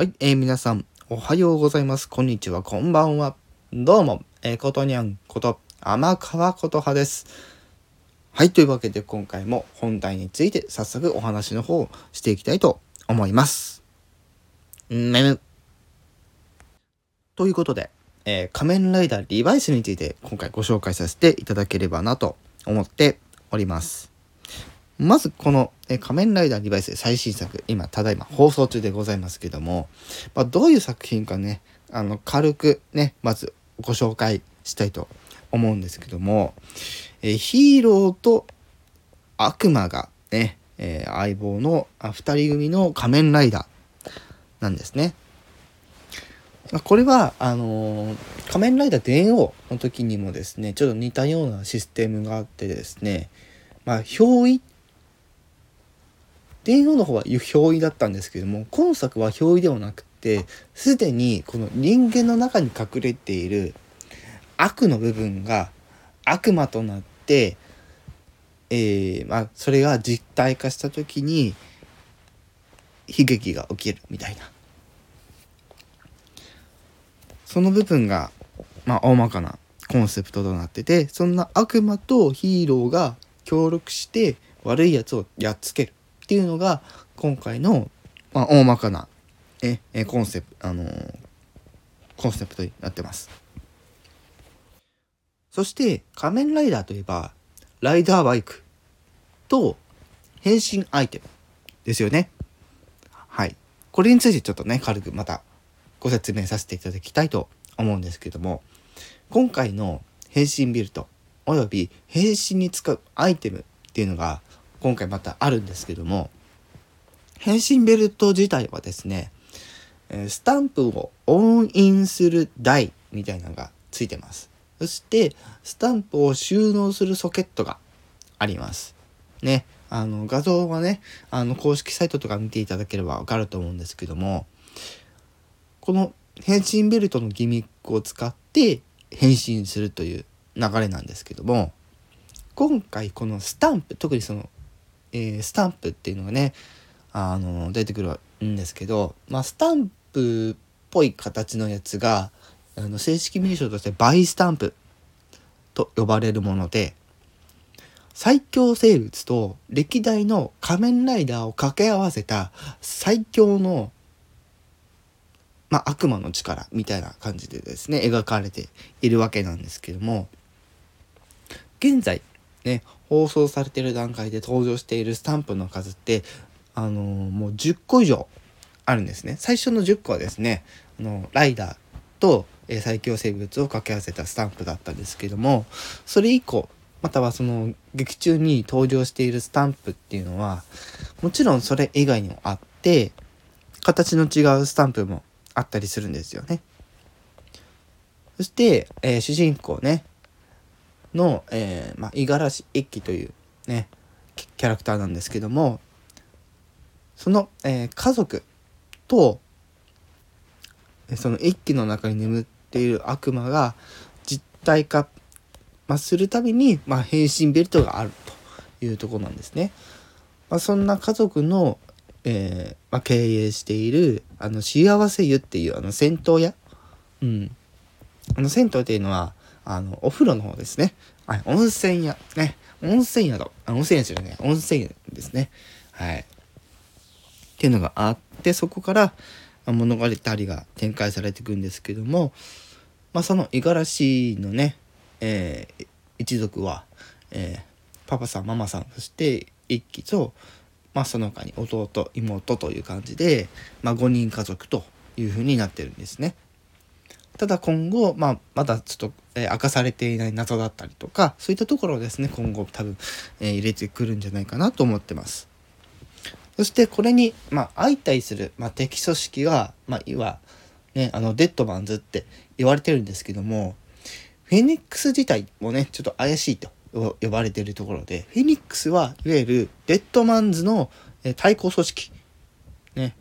はい、えー、皆さん、おはようございます。こんにちは、こんばんは。どうも、えー、ことにゃんこと、天川ことはです。はい、というわけで今回も本題について早速お話の方をしていきたいと思います。めむ。ということで、えー、仮面ライダーリバイスについて今回ご紹介させていただければなと思っております。まずこの、え仮面ライダーリバイス最新作、今、ただいま放送中でございますけども、まあ、どういう作品かね、あの、軽くね、まずご紹介したいと思うんですけども、えヒーローと悪魔がね、えー、相棒の2人組の仮面ライダーなんですね。これは、あのー、仮面ライダー電王の時にもですね、ちょっと似たようなシステムがあってですね、まあ、憑依電王の方は憑依だったんですけども今作は憑依ではなくてすでにこの人間の中に隠れている悪の部分が悪魔となって、えー、まあ、それが実体化した時に悲劇が起きるみたいな。その部分が、まあ、大まかなコンセプトとなっててそんな悪魔とヒーローが協力して悪いやつをやっつける。っていうのが今回の、まあ、大まかなええコンセプト、あのー、コンセプトになってます。そして仮面ライダーといえばライダーバイクと変身アイテムですよね。はい。これについてちょっとね、軽くまたご説明させていただきたいと思うんですけども、今回の変身ビルトおよび変身に使うアイテムっていうのが今回またあるんですけども変身ベルト自体はですねスタンプをオンインする台みたいなのがついてます。そしてスタンプを収納するソケットがあります。ねあの画像はねあの公式サイトとか見ていただければわかると思うんですけどもこの変身ベルトのギミックを使って変身するという流れなんですけども今回このスタンプ特にそのえー、スタンプっていうのがねあの出てくるんですけど、まあ、スタンプっぽい形のやつがあの正式名称としてバイスタンプと呼ばれるもので最強生物と歴代の仮面ライダーを掛け合わせた最強の、まあ、悪魔の力みたいな感じでですね描かれているわけなんですけども現在ね放送されてる段階で登場しているスタンプの数ってあのー、もう10個以上あるんですね最初の10個はですねあのライダーと、えー、最強生物を掛け合わせたスタンプだったんですけどもそれ以降またはその劇中に登場しているスタンプっていうのはもちろんそれ以外にもあって形の違うスタンプもあったりするんですよね。そして、えー、主人公ねの、えー、まあ、五十嵐一輝というねキャラクターなんですけどもその、えー、家族とその一輝の中に眠っている悪魔が実体化、まあ、するたびに、まあ、変身ベルトがあるというとこなんですね。まあ、そんな家族の、えーまあ、経営しているあの幸せ湯っていうあの銭湯屋、うん、あの銭湯っていうのはあの、お風呂の方ですね。はい、温泉屋、ね。温泉宿。あ、温泉屋じゃない、温泉ですね。はい。っていうのがあって、そこから物語が展開されていくんですけども、まあ、その五十嵐のね、えー、一族は、えー、パパさん、ママさん、そして一輝と、まあ、その他に弟、妹という感じで、まあ、5人家族というふうになってるんですね。ただ今後、まあ、まだちょっと、えー、明かされていない謎だったりとか、そういったところをですね、今後多分、えー、入れてくるんじゃないかなと思ってます。そしてこれに、まあ、相対する、まあ、敵組織が、まあ、いわ、ね、あの、デッドマンズって言われてるんですけども、フェニックス自体もね、ちょっと怪しいと呼ばれてるところで、フェニックスはいわゆるデッドマンズの対抗組織。ね、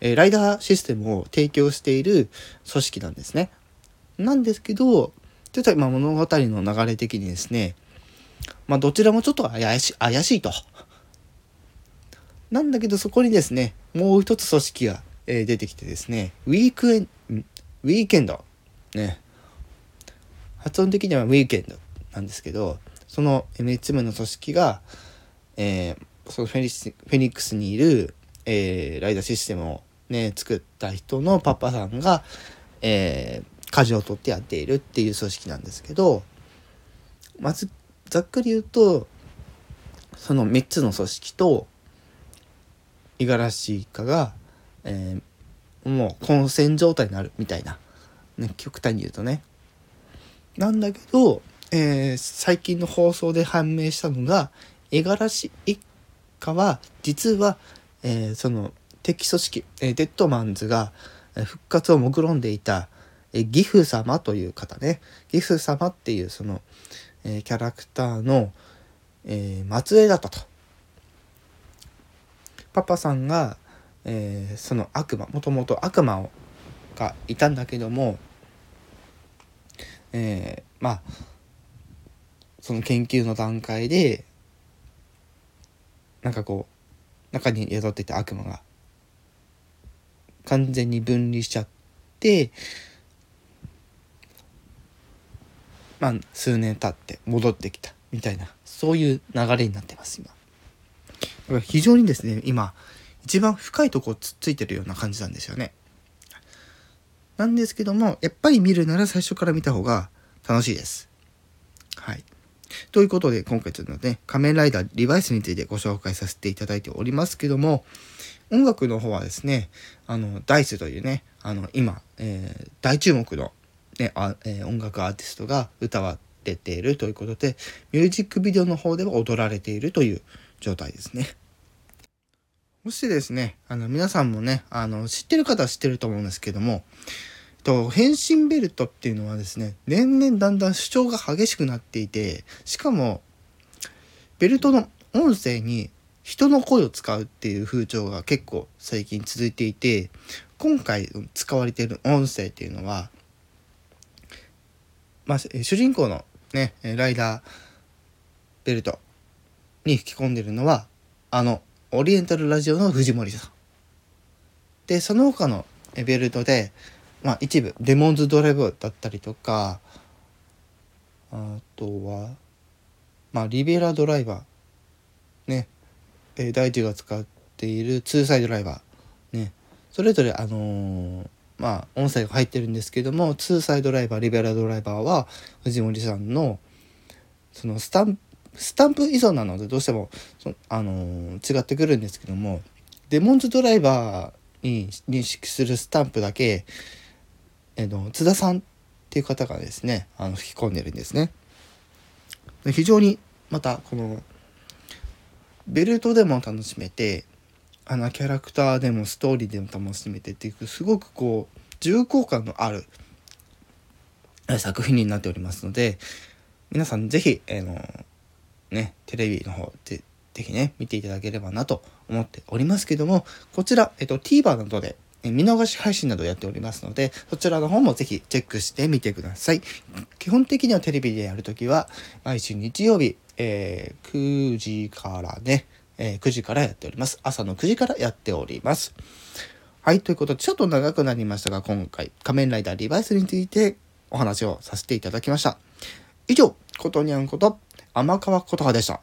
えライダーシステムを提供している組織なんですね。なんですけど、ちょっと今物語の流れ的にですね、まあどちらもちょっと怪し怪しいと。なんだけどそこにですね、もう一つ組織が、えー、出てきてですね、ウィークエン、ウィーケンド。ね。発音的にはウィーケンドなんですけど、その3つ目の組織が、えー、そのフェニフェニックスにいる、えー、ライダーシステムをね、作った人のパパさんが、えー、舵を取ってやっているっていう組織なんですけど、まず、ざっくり言うと、その3つの組織と、五十嵐一家が、えー、もう混戦状態になるみたいな、ね、極端に言うとね。なんだけど、えー、最近の放送で判明したのが、五十嵐一家は、実は、えー、その敵組織、え、デッドマンズが復活を目論んでいた、え、ギフ様という方ね。ギフ様っていうその、え、キャラクターの、え、末裔だったと。パパさんが、え、その悪魔もともと悪魔をがいたんだけども、えー、まあその研究の段階でなんかこう中に宿っていた悪魔が完全に分離しちゃってまあ数年経って戻ってきたみたいなそういう流れになってます今。非常にですね今一番深いとこつっついてるような感じなんですよね。なんですけどもやっぱり見るなら最初から見た方が楽しいです。はい。ということで今回ちょっとね仮面ライダーリバイスについてご紹介させていただいておりますけども音楽の方はですねあのダイスというねあの今、えー、大注目の、ねあえー、音楽アーティストが歌われているということでミュージックビデオの方では踊られているという状態ですね。そしですね、あの、皆さんもね、あの、知ってる方は知ってると思うんですけども、と、変身ベルトっていうのはですね、年々だんだん主張が激しくなっていて、しかも、ベルトの音声に人の声を使うっていう風潮が結構最近続いていて、今回使われている音声っていうのは、まあ、主人公のね、ライダーベルトに吹き込んでるのは、あの、オリエンタルラジオの藤森さん。で、その他のベルトで、まあ一部、デモンズドライブだったりとか、あとは、まあリベラドライバー、ね、えー、大地が使っているツーサイドライバー、ね、それぞれあのー、まあ音声が入ってるんですけども、ツーサイドライバー、リベラドライバーは藤森さんのそのスタンプスタンプ依存なのでどうしてもあのー、違ってくるんですけどもデモンズドライバーに認識するスタンプだけ、えー、の津田さんっていう方がですねあの吹き込んでるんですね。非常にまたこのベルトでも楽しめてあのキャラクターでもストーリーでも楽しめてっていうすごくこう重厚感のある作品になっておりますので皆さん是非、えー、のね、テレビの方で、ぜひね、見ていただければなと思っておりますけども、こちら、えっと、TVer などで、見逃し配信などやっておりますので、そちらの方もぜひチェックしてみてください。基本的にはテレビでやるときは、毎週日曜日、えー、9時からね、えー、9時からやっております。朝の9時からやっております。はい、ということで、ちょっと長くなりましたが、今回、仮面ライダーリバイスについてお話をさせていただきました。以上、ことにゃんこと、天川琴葉でした。